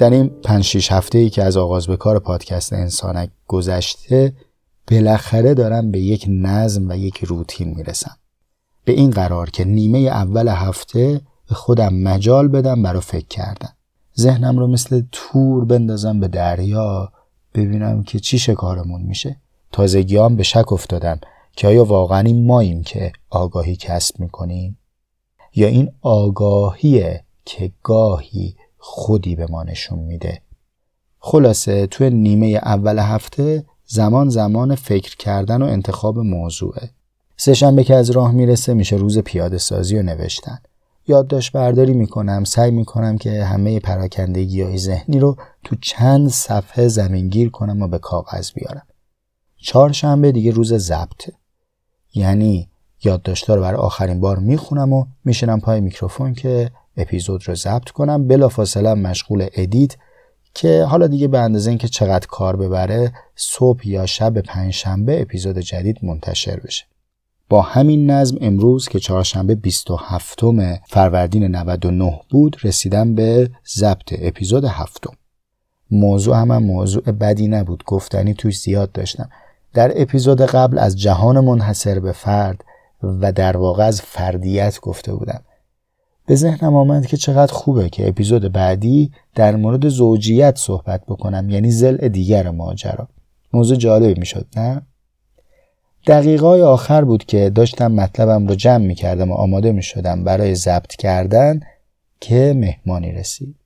در این پنج شیش هفته ای که از آغاز به کار پادکست انسانک گذشته بالاخره دارم به یک نظم و یک روتین می‌رسم. به این قرار که نیمه اول هفته به خودم مجال بدم برای فکر کردن. ذهنم رو مثل تور بندازم به دریا ببینم که چی شکارمون میشه. تازگیام به شک افتادم که آیا واقعا ماییم که آگاهی کسب می‌کنیم؟ یا این آگاهیه که گاهی خودی به ما نشون میده. خلاصه توی نیمه اول هفته زمان زمان فکر کردن و انتخاب موضوعه. سهشنبه که از راه می‌رسه میشه روز پیاده سازی و نوشتن. یادداشت برداری می‌کنم سعی می‌کنم که همه پراکندگی های ذهنی رو تو چند صفحه زمینگیر کنم و به کاغذ بیارم. چهارشنبه دیگه روز ضبطه یعنی یادداشت‌ها رو برای آخرین بار می‌خونم و میشینم پای میکروفون که اپیزود رو ضبط کنم. بلافاصله مشغول edit که حالا دیگه به اندازه اینکه چقدر کار ببره صبح یا شب پنجشنبه اپیزود جدید منتشر بشه. با همین نظم امروز که چهارشنبه 27 فروردین 99 بود رسیدم به ضبط اپیزود هفتم. موضوع هم, هم موضوع بدی نبود. گفتنی توش زیاد داشتم. در اپیزود قبل از جهان منحصر به فرد و در واقع از فردیت گفته بودم. به ذهنم آمد که چقدر خوبه که اپیزود بعدی در مورد زوجیت صحبت بکنم یعنی زل دیگر ماجرا. موضوع جالبی می‌شد نه؟ دقیقای آخر بود که داشتم مطلبم رو جمع می کردم و آماده می شدم برای ضبط کردن که مهمانی رسید.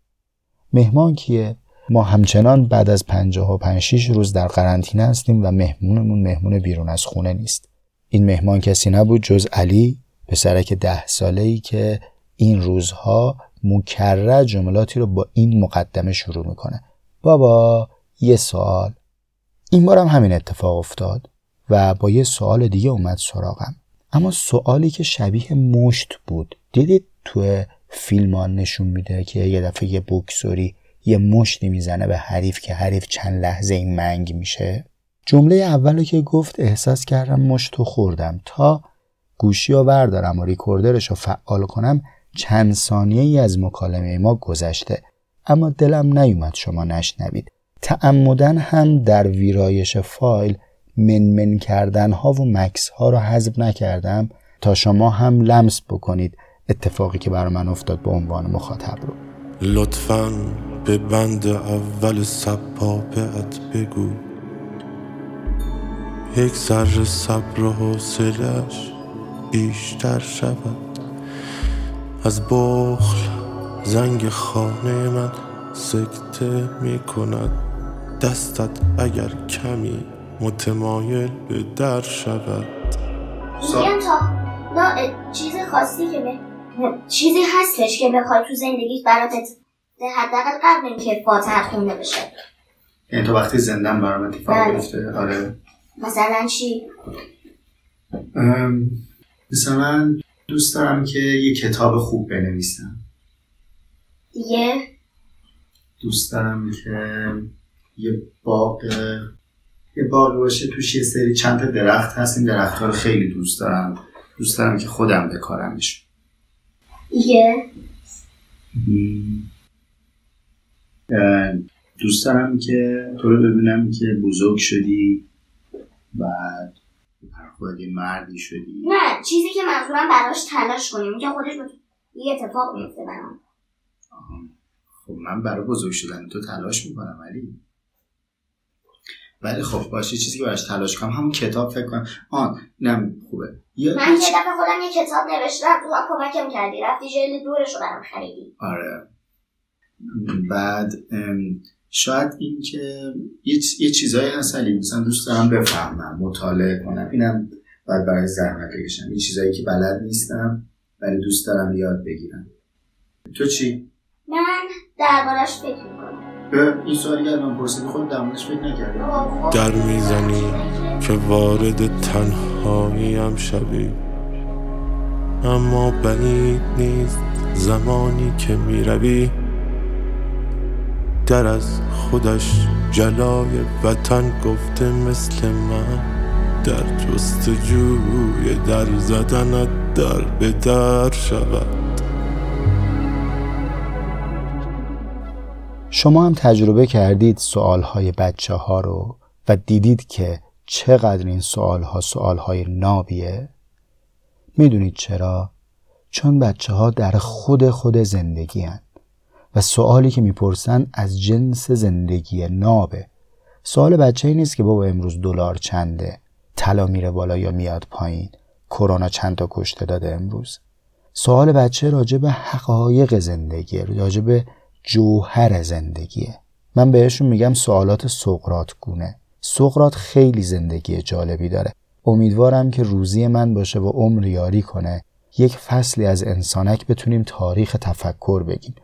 مهمان کیه؟ ما همچنان بعد از پنجاه و پنج روز در قرنطینه هستیم و مهمونمون مهمون بیرون از خونه نیست. این مهمان کسی نبود جز علی پسرک ده ساله ای که این روزها مکرر جملاتی رو با این مقدمه شروع می‌کنه. بابا یه سوال. این بارم همین اتفاق افتاد و با یه سوال دیگه اومد سراغم. اما سوالی که شبیه مشت بود. دیدید تو فیلمان نشون میده که یه دفعه یه بکسوری یه مشتی می‌زنه به حریف که حریف چند لحظه این منگ میشه؟ جمله اولو که گفت احساس کردم مشتو خوردم. تا گوشی رو بردارم و ریکوردرش رو فعال کنم چند ثانیه ای از مکالمه ما گذشته اما دلم نیومد شما نشنوید. تعمدن هم در ویرایش فایل منمن کردن ها و مکس ها رو حذف نکردم تا شما هم لمس بکنید اتفاقی که برای من افتاد به عنوان مخاطب رو. لطفا به بند اول سپاپت بگو. یک ذره صبر و حوصلش بیشتر شود. از بخل زنگ خانه من سکته می کند دستت اگر کمی متمایل به در شود. میگم تا نه چیز خاصی که به چیزی هستش که بخوای تو زندگیت برات حداقل قبل اینکه فاتحه خونده بشه. یعنی تو وقتی زندم برام اتفاق بله. بیفته آره. مثلا چی؟ مثلا دوست دارم که یه کتاب خوب بنویسم. دیگه دوست دارم که یه باغ یه باغ باشه توش یه سری چند تا درخت هست. این درخت ها رو خیلی دوست دارم. دوست دارم که خودم بکارمش. دیگه دوست دارم که تو رو ببینم که بزرگ شدی بعد یه مردی شدی؟ نه چیزی که منظورم براش تلاش کنیم که خودش یه اتفاق میفته برام. خب من برای بزرگ شدن تو تلاش می‌کنم ولی ولی خب باشه چیزی که براش تلاش کنم همون کتاب فکر کنم. آن نه خوبه. من یه دفعه خودم یه کتاب نوشتم تو کمکم کردی. رفتی جلد دورش رو برام خریدی. آره. بعد شاید این که یه, یه چیزایی هست علی مثلا دوست دارم بفهمم مطالعه کنم. اینم باید برای زحمت بکشم. این چیزایی که بلد نیستم ولی دوست دارم یاد بگیرم. تو چی؟ من دربارش فکر می‌کنم. این سوالی که الان پرسیدی خود دربارش فکر نکردم خب، در می‌زنی که وارد تنهاییم شوی. اما بعید نیست زمانی که می‌روی. در از خودش جلای وطن گفته مثل من در جستجوی در زدنت در به در شود شما هم تجربه کردید سوالهای بچه ها رو و دیدید که چقدر این سوالها سوالهای نابیه می‌دونید چرا؟ چون بچه ها در خود خود زندگی هن. و سوالی که می‌پرسن از جنس زندگی نابه. سوال بچه ای نیست که بابا امروز دلار چنده طلا میره بالا یا میاد پایین کرونا چند تا کشته داده امروز. سوال بچه راجع به حقایق زندگی راجع به جوهر زندگیه. من بهشون میگم سوالات سقرات گونه. سقرات خیلی زندگی جالبی داره. امیدوارم که روزی من باشه و عمر یاری کنه. یک فصلی از انسانک بتونیم تاریخ تفکر بگیم.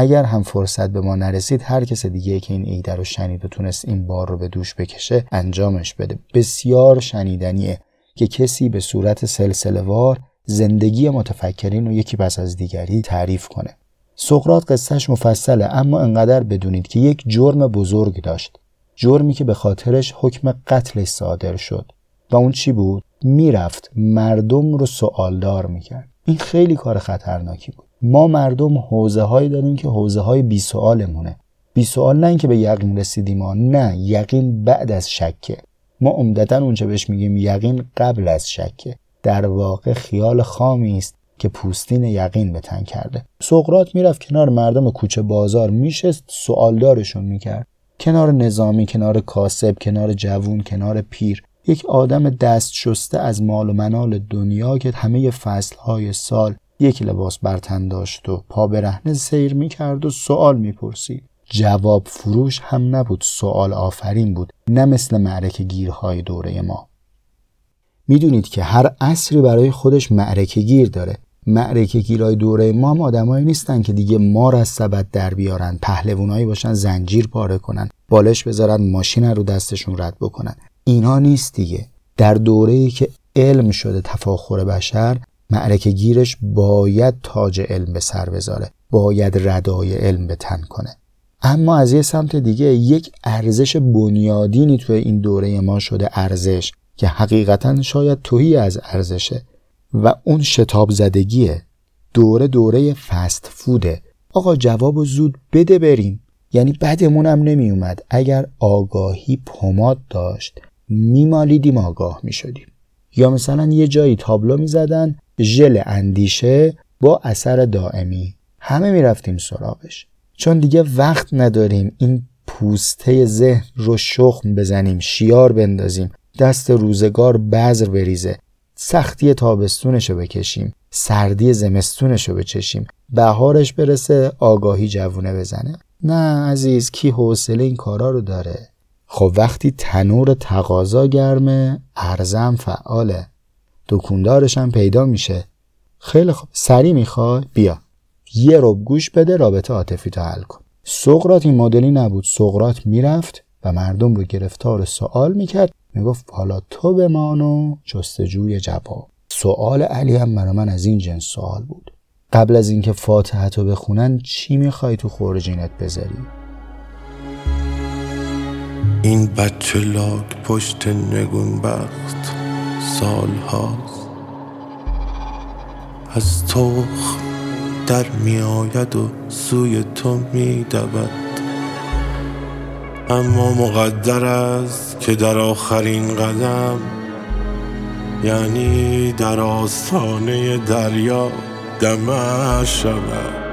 اگر هم فرصت به ما نرسید هر کس دیگه که این ایده رو شنید و تونست این بار رو به دوش بکشه انجامش بده. بسیار شنیدنیه که کسی به صورت سلسله وار زندگی متفکرین رو یکی پس از دیگری تعریف کنه. سقرات قصهش مفصله اما انقدر بدونید که یک جرم بزرگ داشت. جرمی که به خاطرش حکم قتلش صادر شد. و اون چی بود؟ می‌رفت مردم رو سوالدار می‌کرد. این خیلی کار خطرناکی بود. ما مردم حوزه هایی داریم که حوزه های بی سوالمونه. بی سوال نه اینکه به یقین رسیدیم ما نه یقین بعد از شکه. ما عمدتا اونچه بهش میگیم یقین قبل از شکه. در واقع خیال خامی است که پوستین یقین به تن کرده. سقرات می‌رفت کنار مردم کوچه بازار میشست سوالدارشون می‌کرد. کنار نظامی کنار کاسب کنار جوون کنار پیر. یک آدم دست شسته از مال و منال دنیا که همه فصلهای سال یک لباس برتن داشت و پا برهنه سیر می‌کرد و سوال می‌پرسید. جواب فروش هم نبود سوال آفرین بود نه مثل معرکه گیرهای دوره ما. می‌دونید که هر عصری برای خودش معرکه گیر داره. معرکه گیرای دوره ما هم آدمایی نیستن که دیگه مار از سبد در بیارن پهلوونایی باشن زنجیر پاره کنن بالش بذارن ماشین رو دستشون رد بکنن. اینا نیست دیگه. در دوره ای که علم شده تفاخر بشر معرکه گیرش باید تاج علم به سر بذاره باید ردای علم به تن کنه. اما از یه سمت دیگه یک ارزش بنیادینی توی این دوره ما شده ارزش که حقیقتا شاید توهی از ارزشه و اون شتاب زدگیه. دوره دوره فست فوده. آقا جواب زود بده بریم. یعنی بدمونم نمی اومد اگر آگاهی پماد داشت میمالیدیم آگاه می‌شدیم. یا مثلا یه جایی تابلو می‌زدن ژل اندیشه با اثر دائمی. همه می‌رفتیم سراغش. چون دیگه وقت نداریم این پوسته ذهن رو شخم بزنیم شیار بندازیم دست روزگار بذر بریزه. سختی تابستونش رو بکشیم سردی زمستونش رو بچشیم. بهارش برسه آگاهی جوونه بزنه. نه عزیز کی حوصله این کارا رو داره؟ خب وقتی تنور تقاضا گرمه ارزم فعاله. دکوندارش هم پیدا میشه. خیلی خوب. سری می‌خوای؟ بیا. یه رب گوش بده رابطه عاطفی تو حل کن. سقرات این مدلی نبود. سقرات می‌رفت و مردم رو گرفتار سوال می‌کرد. می‌گفت حالا تو بمان و جستجوی جواب. سوال علی هم برای من از این جنس سوال بود. قبل از اینکه فاتحه تو بخونن چی می‌خوای تو خورجینت بذاری؟ این بچه لاک پشت نگون بخت سال هاست. از تخم در می آید و سوی تو می دود. اما مقدر است که در آخرین قدم یعنی در آستانه دریا دمه شود.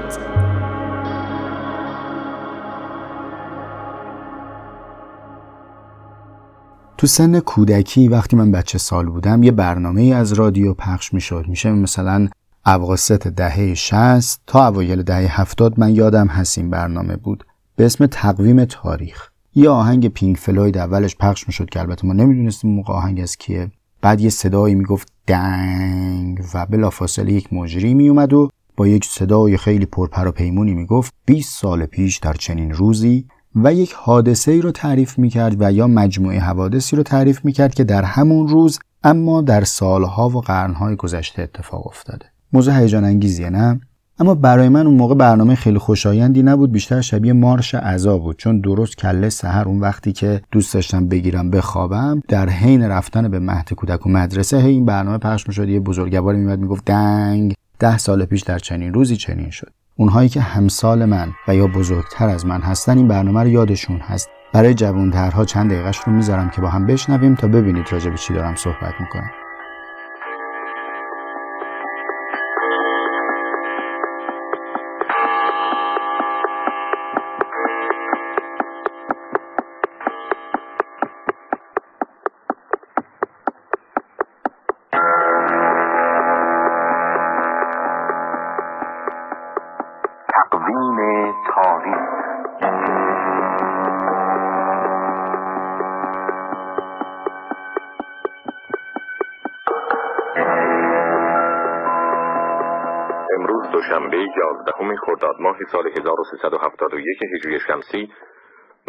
تو سن کودکی وقتی من بچه سال بودم یه برنامه ای از رادیو پخش می‌شد. میشه مثلا اواسط دهه 60 تا اوایل دهه 70 من یادم هست این برنامه بود. به اسم تقویم تاریخ. یه آهنگ پینک فلوید اولش پخش می‌شد که البته ما نمی‌دونستیم موقع آهنگ از کیه. بعد یه صدایی می‌گفت دنگ و بلافاصله یک مجری میومد و با یک صدای خیلی پرپر و پیمونی می‌گفت 20 سال پیش در چنین روزی و یک حادثه ای رو تعریف می‌کرد و یا مجموعه حوادثی رو تعریف می‌کرد که در همون روز اما در سالها و قرنهای گذشته اتفاق افتاده. موضوع هیجان انگیزیه نه؟ اما برای من اون موقع برنامه خیلی خوشایندی نبود بیشتر شبیه مارش عذا بود چون درست کله سحر اون وقتی که دوست داشتم بگیرم بخوابم در حین رفتن به مهد کودک و مدرسه هی این برنامه پخش می‌شد یه بزرگواری میاد می‌گفت دنگ. ده سال پیش در چنین روزی چنین شد. اونهایی که همسال من و یا بزرگتر از من هستن این برنامه رو یادشون هست. برای جوانترها چند دقیقهش رو می‌ذارم که با هم بشنویم تا ببینید راجع به چی دارم صحبت می‌کنم. دوشنبه 11 خرداد ماه سال 1371 هجری شمسی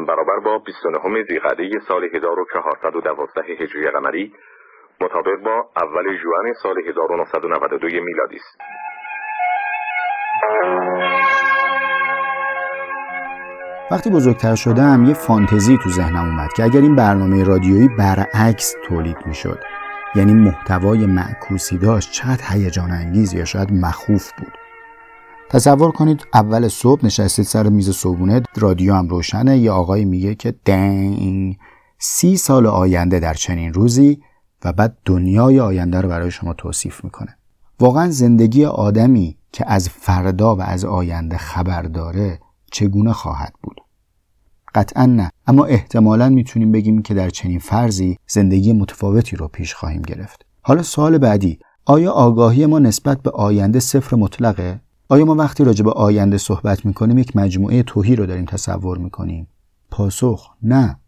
برابر با 29 ذیقعده سال 1412 هجری قمری مطابق با اول جوان سال 1992 میلادی است. وقتی بزرگتر شدم یه فانتزی تو ذهنم اومد که اگر این برنامه رادیویی برعکس تولید می‌شد یعنی محتوای معکوسی داشت چقدر هیجان انگیز یا شاید مخوف بود تصور کنید اول صبح نشستید سر میز صبحونه رادیو هم روشنه. یه آقای میگه که دنگ سی سال آینده در چنین روزی و بعد دنیای آینده رو برای شما توصیف می‌کنه. واقعا زندگی آدمی که از فردا و از آینده خبر داره چگونه خواهد بود؟ قطعا نه. اما احتمالا می‌تونیم بگیم که در چنین فرضی زندگی متفاوتی رو پیش خواهیم گرفت. حالا سوال بعدی. آیا آگاهی ما نسبت به آینده صفر مطلقه؟ آیا ما وقتی راجع به آینده صحبت می‌کنیم یک مجموعه توهی رو داریم تصور می‌کنیم؟ پاسخ نه.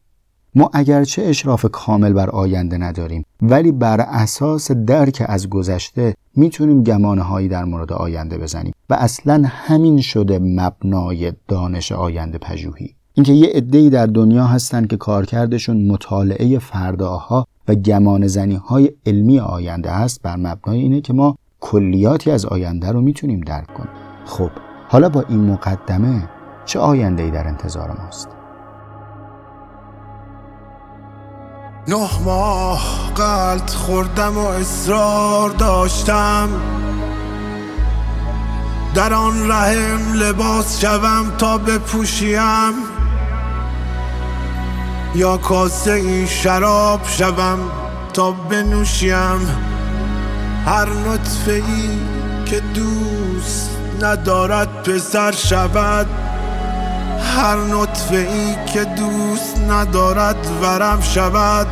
ما اگرچه اشراف کامل بر آینده نداریم ولی بر اساس درک از گذشته می‌تونیم گمانه هایی در مورد آینده بزنیم و اصلا همین شده مبنای دانش آینده پژوهی. اینکه یه عده‌ای در دنیا هستن که کارکردشون مطالعه فرداها و گمان زنی های علمی آینده هست بر مبنای اینه که ما کلیاتی از آینده رو می‌تونیم درک کنیم. خب حالا با این مقدمه چه آینده ای در انتظار ماست؟ نه ماه قلط خوردم و اصرار داشتم. در آن رحم لباس شوم تا بپوشیم. یا کاسه این شراب شوم تا بنوشیم. هر نطفه ای که دوست ندارد پسر شود. هر نطفه ای که دوست ندارد ورم شود.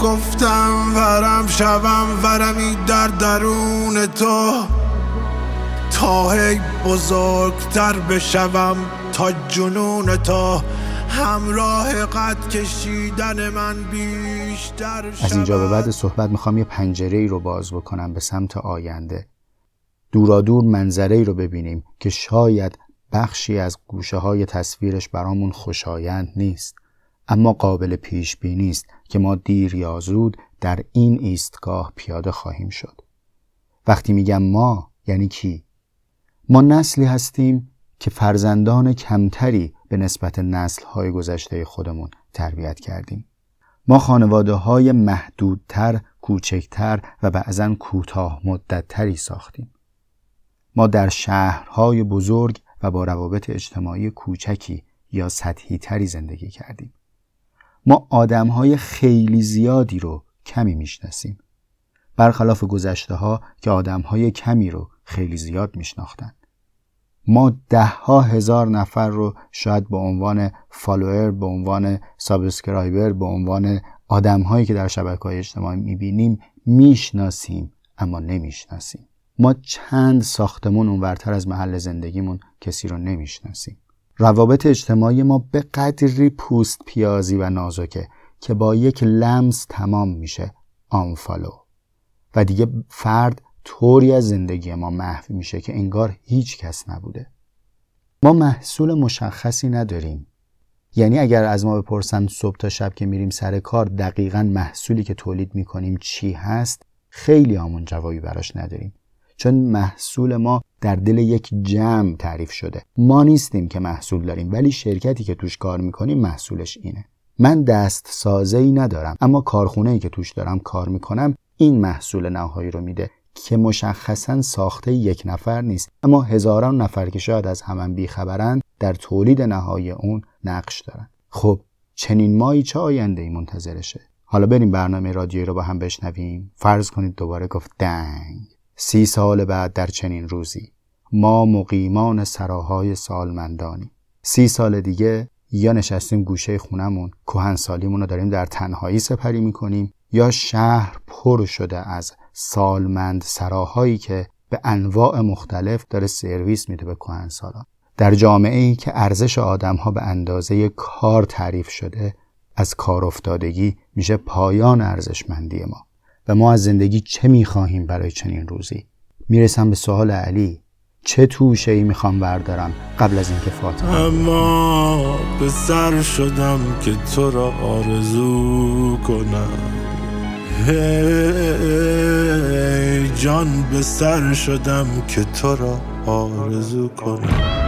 گفتم ورم شوم ورمی در درون تو. تا هی بزرگتر بشوم تا جنون تو. همراه قد کشیدن من بیشتر از اینجا به بعد صحبت می‌خوام یه پنجره ای رو باز بکنم به سمت آینده. دورادور منظره ای رو ببینیم که شاید بخشی از گوشه های تصویرش برامون خوشایند نیست اما قابل پیش بینی است که ما دیر یا زود در این ایستگاه پیاده خواهیم شد. وقتی میگم ما یعنی کی؟ ما نسلی هستیم که فرزندان کمتری به نسبت نسل های گذشته خودمون تربیت کردیم. ما خانواده های محدودتر، کوچکتر و بعضا کوتاه مدتتری ساختیم. ما در شهرهای بزرگ و با روابط اجتماعی کوچکی یا سطحی تری زندگی کردیم. ما آدم های خیلی زیادی رو کمی می‌شناسیم. برخلاف گذشته ها که آدم های کمی رو خیلی زیاد میشناختن. ما ده ها هزار نفر رو شاید به عنوان follower به عنوان subscriber به عنوان آدم هایی که در شبکه های اجتماعی می‌بینیم می‌شناسیم اما نمی‌شناسیم. ما چند ساختمون اونورتر از محل زندگیمون کسی رو نمی‌شناسیم. روابط اجتماعی ما به قدری پوست پیازی و نازکه که با یک لمس تمام میشه آنفالو. و دیگه فرد طوری از زندگی ما محو میشه که انگار هیچ کس نبوده. ما محصول مشخصی نداریم. یعنی اگر از ما بپرسن صبح تا شب که میریم سر کار دقیقا محصولی که تولید می‌کنیم چی هست خیلی همون جوابی براش نداریم. چون محصول ما در دل یک جمع تعریف شده. ما نیستیم که محصول داریم ولی شرکتی که توش کار می‌کنیم محصولش اینه. من دست سازه ای ندارم اما کارخونه ای که توش دارم کار می‌کنم این محصول نهایی رو میده. که مشخصا ساخته یک نفر نیست. اما هزاران نفر که شاید از همان بیخبرند در تولید نهایی اون نقش دارن خب چنین مایی چه آینده ای منتظرشه؟ حالا بریم برنامه رادیویی رو با هم بشنویم. فرض کنید دوباره گفت دنگ. سی سال بعد در چنین روزی. ما مقیمان سراهای سالمندانی. سی سال دیگه یا نشستیم گوشه خونمون کهنسالیمون رو داریم در تنهایی سپری می‌کنیم یا شهر پر شده از سالمند سراهایی که به انواع مختلف داره سرویس میده به کهنسالان. در جامعه ای که ارزش آدم ها به اندازه کار تعریف شده از کار افتادگی میشه پایان ارزشمندی ما. و ما از زندگی چه می‌خواهیم برای چنین روزی؟ می‌رسم به سوال علی. چه توشه ای می‌خوام بردارم قبل از اینکه فاطمه؟ اما به سر شدم که تو را آرزو کنم. هی جان به سر شدم که تو را آرزو کنم.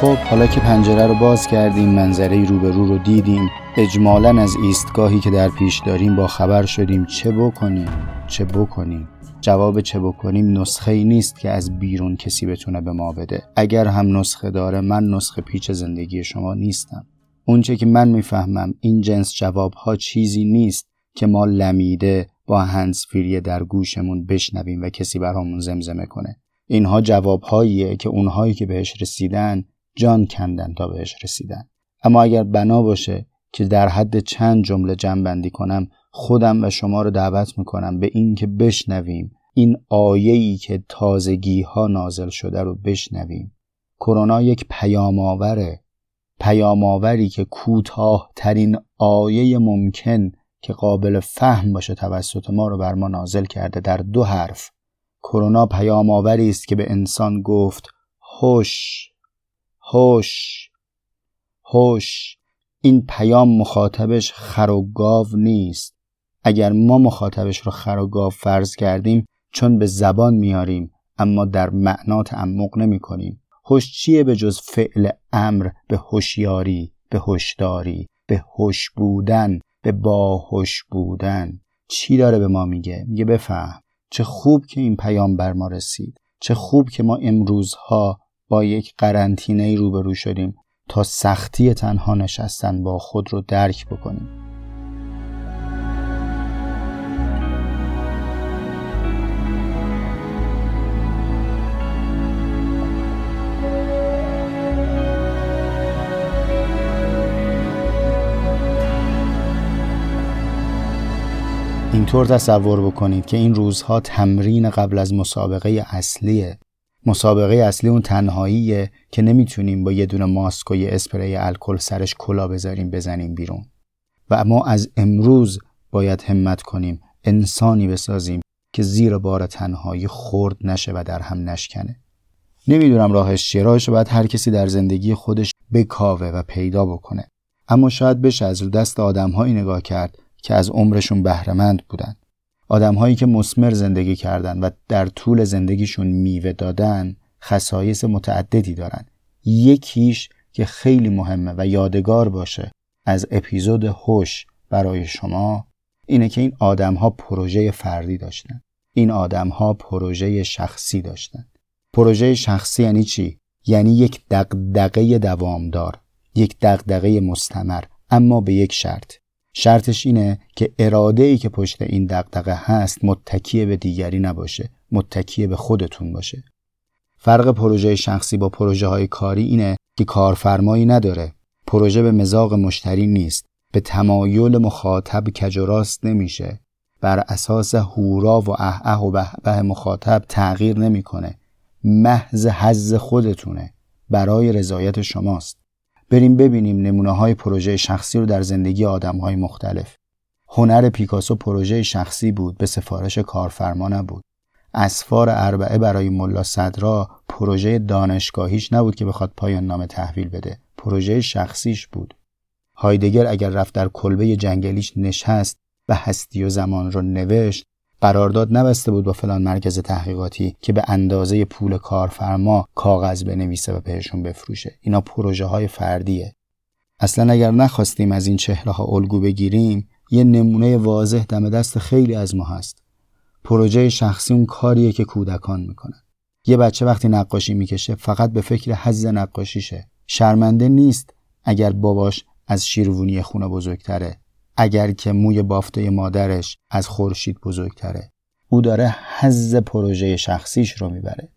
خب حالا که پنجره رو باز کردیم منظره روبرو رو دیدیم. اجمالا از ایستگاهی که در پیش داریم با خبر شدیم چه بکنیم؟ چه بکنیم؟ جواب چه بکنیم نسخه ای نیست که از بیرون کسی بتونه به ما بده. اگر هم نسخه داره من نسخه پیچ زندگی شما نیستم. اونچه که من می‌فهمم این جنس جواب ها چیزی نیست که ما لمیده با هنسفیری در گوشمون بشنویم و کسی برامون زمزمه کنه. اینها جوابهاییه که اونهایی که بهش رسیدن جان کندن تا بهش رسیدن. اما اگر بنا باشه که در حد چند جمله جنبندی کنم خودم و شما رو دعوت می‌کنم به این که بشنویم. این آیه‌ای که تازگی ها نازل شده رو بشنویم. کرونا یک پیام آوره که کوتاه ترین آیه ممکن که قابل فهم باشه توسط ما رو بر ما نازل کرده در دو حرف. کرونا پیام آوری است که به انسان گفت هوش هوش هوش. این پیام مخاطبش خر و گاو نیست. اگر ما مخاطبش رو خر و گاو فرض کردیم چون به زبان میاریم اما در معنا تعمق نمی کنیم. هوش چیه به جز فعل امر؟ به هوشیاری به هوشداری به هوش بودن به باهوش بودن. چی داره به ما میگه؟ میگه بفهم. چه خوب که این پیام بر ما رسید. چه خوب که ما امروزها با یک قرنطینه روبرو شدیم. تا سختی تنها نشستن با خود رو درک بکنیم. اینطور تصور بکنید که این روزها تمرین قبل از مسابقه اصلیه مسابقه اصلی اون تنهاییه که نمی‌تونیم با یه دونه ماسک و یه اسپری الکل سرش کلا بذاریم بزنیم بیرون. و ما از امروز باید همت کنیم انسانی بسازیم که زیر بار تنهایی خورد نشه و در هم نشکنه. نمی‌دونم راهش چیه راهش باید هر کسی در زندگی خودش بکاوه و پیدا بکنه. اما شاید بشه از دست آدمهایی نگاه کرد که از عمرشون بهرهمند بودن. آدمهایی که مسمر زندگی کردن و در طول زندگیشون میوه دادن خصایص متعددی دارن. یکیش که خیلی مهمه و یادگار باشه از اپیزود هوش برای شما اینه که این آدمها پروژه فردی داشتن. این آدمها پروژه شخصی داشتن. پروژه شخصی یعنی چی؟ یعنی یک دغدغه دوامدار یک دغدغه مستمر اما به یک شرط. شرطش اینه که اراده ای که پشت این دقدقه هست متکیه به دیگری نباشه متکیه به خودتون باشه. فرق پروژه شخصی با پروژه های کاری اینه که کارفرمایی نداره. پروژه به مزاق مشتری نیست. به تمایل مخاطب کجراست نمیشه. بر اساس هورا و اه و به مخاطب تغییر نمی‌کنه. محض حز خودتونه. برای رضایت شماست. بریم ببینیم نمونه های پروژه شخصی رو در زندگی آدم های مختلف. هنر پیکاسو پروژه شخصی بود به سفارش کارفرما نبود. اسفار اربعه برای ملا صدرا پروژه دانشگاهیش نبود که بخواد پایان نامه تحویل بده. پروژه شخصیش بود. هایدگر اگر رفت در کلبه جنگلیش نشست و هستی و زمان رو نوشت قرارداد نبسته بود با فلان مرکز تحقیقاتی که به اندازه پول کارفرما کاغذ بنویسه و بهشون بفروشه. اینا پروژه های فردیه. اصلا اگر نخواستیم از این چهره ها الگو بگیریم یه نمونه واضح دم دست خیلی از ما هست. پروژه شخصی اون کاریه که کودکان می‌کنن. یه بچه وقتی نقاشی می‌کشه فقط به فکر حز نقاشیشه. شرمنده نیست اگر باباش از شیروونی خونه بزرگتره. اگر که موی بافته مادرش از خورشید بزرگتره. او داره حز پروژه شخصیش رو می‌بره.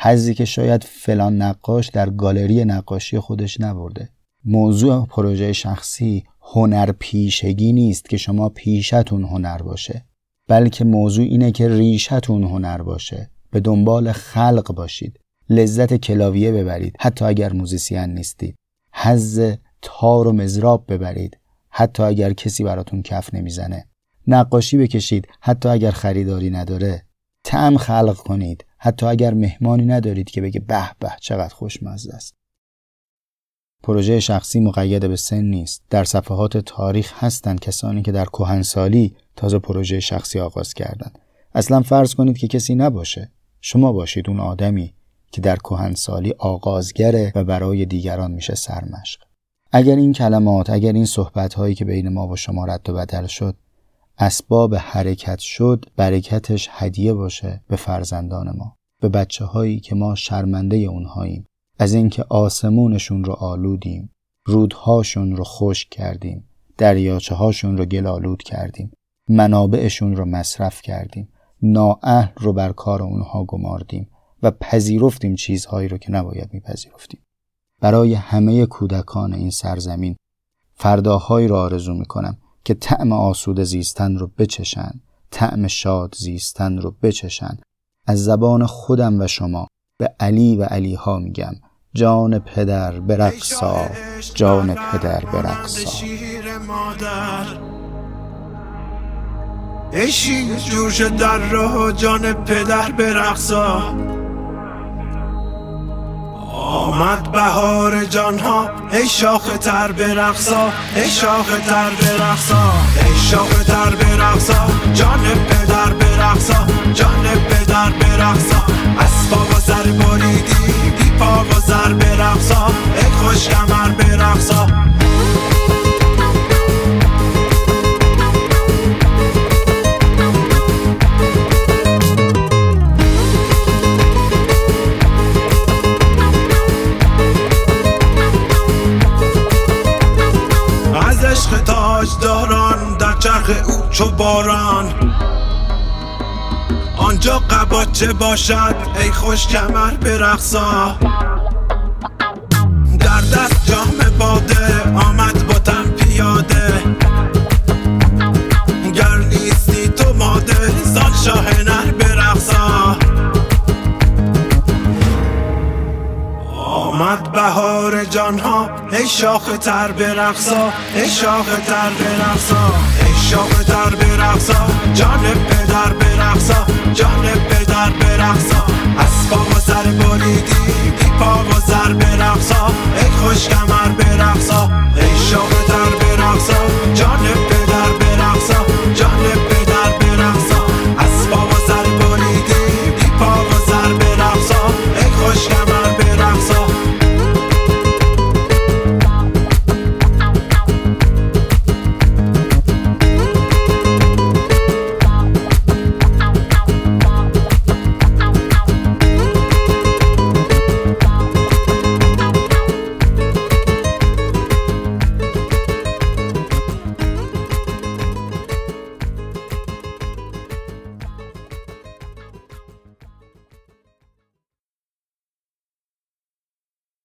حزی که شاید فلان نقاش در گالری نقاشی خودش نبرده. موضوع پروژه شخصی هنر پیشگی نیست که شما پیشتون هنر باشه. بلکه موضوع اینه که ریشتون هنر باشه. به دنبال خلق باشید. لذت کلاویه ببرید. حتی اگر موزیسین نیستید. حز تار و مزراب ببرید. حتی اگر کسی براتون کف نمی‌زنه. نقاشی بکشید حتی اگر خریداری نداره. تعم خلق کنید حتی اگر مهمانی ندارید که بگه به به چقدر خوشمزه است. پروژه شخصی مقید به سن نیست. در صفحات تاریخ هستند کسانی که در کهنسالی تازه پروژه شخصی آغاز کردند. اصلا فرض کنید که کسی نباشه. شما باشید اون آدمی که در کهنسالی آغازگره و برای دیگران میشه سرمشق. اگر این کلمات اگر این صحبت هایی که بین ما و شما رد و بدل شد اسباب حرکت شد برکتش هدیه باشه به فرزندان ما به بچه هایی که ما شرمنده اونهاییم. از اینکه آسمونشون رو آلودیم رودهاشون رو خشک کردیم دریاچه هاشون رو گلالود کردیم منابعشون رو مصرف کردیم نااهل رو بر کار اونها گماردیم و پذیرفتیم چیزهایی رو که نباید میپذیرفتیم. برای همه کودکان این سرزمین فرداهایی را آرزو می‌کنم که طعم آسود زیستن رو بچشن طعم شاد زیستن رو بچشن. از زبان خودم و شما به علی و علی ها میگم جان پدر برقصا جان پدر برقصا. اشی جوش در راه جان پدر برقصا. آمد بهار جانها ای شاخ تر برقصا ای شاخ تر برقصا ای شاخ تر برقصا جان پدر برقصا جان پدر برقصا اسبا و سر بریدی بی پا و سر برقصا ای خوش کمر برقصا داران چو باران. آنجا قباچه باشد؟ ای خوش کمر برقصا در دست جام باده آمد با تن پیاده. گر نیستی تو ماده زان شاه نر برقصا آمد بهار جانها ای شاخ تر برقصا ای شاخ تر برقصا شاخ تر برقصا جان پدر برقصا جان پدر برقصا. از پا و سر بریدی پا و سر برقصا. ای خوش کمر.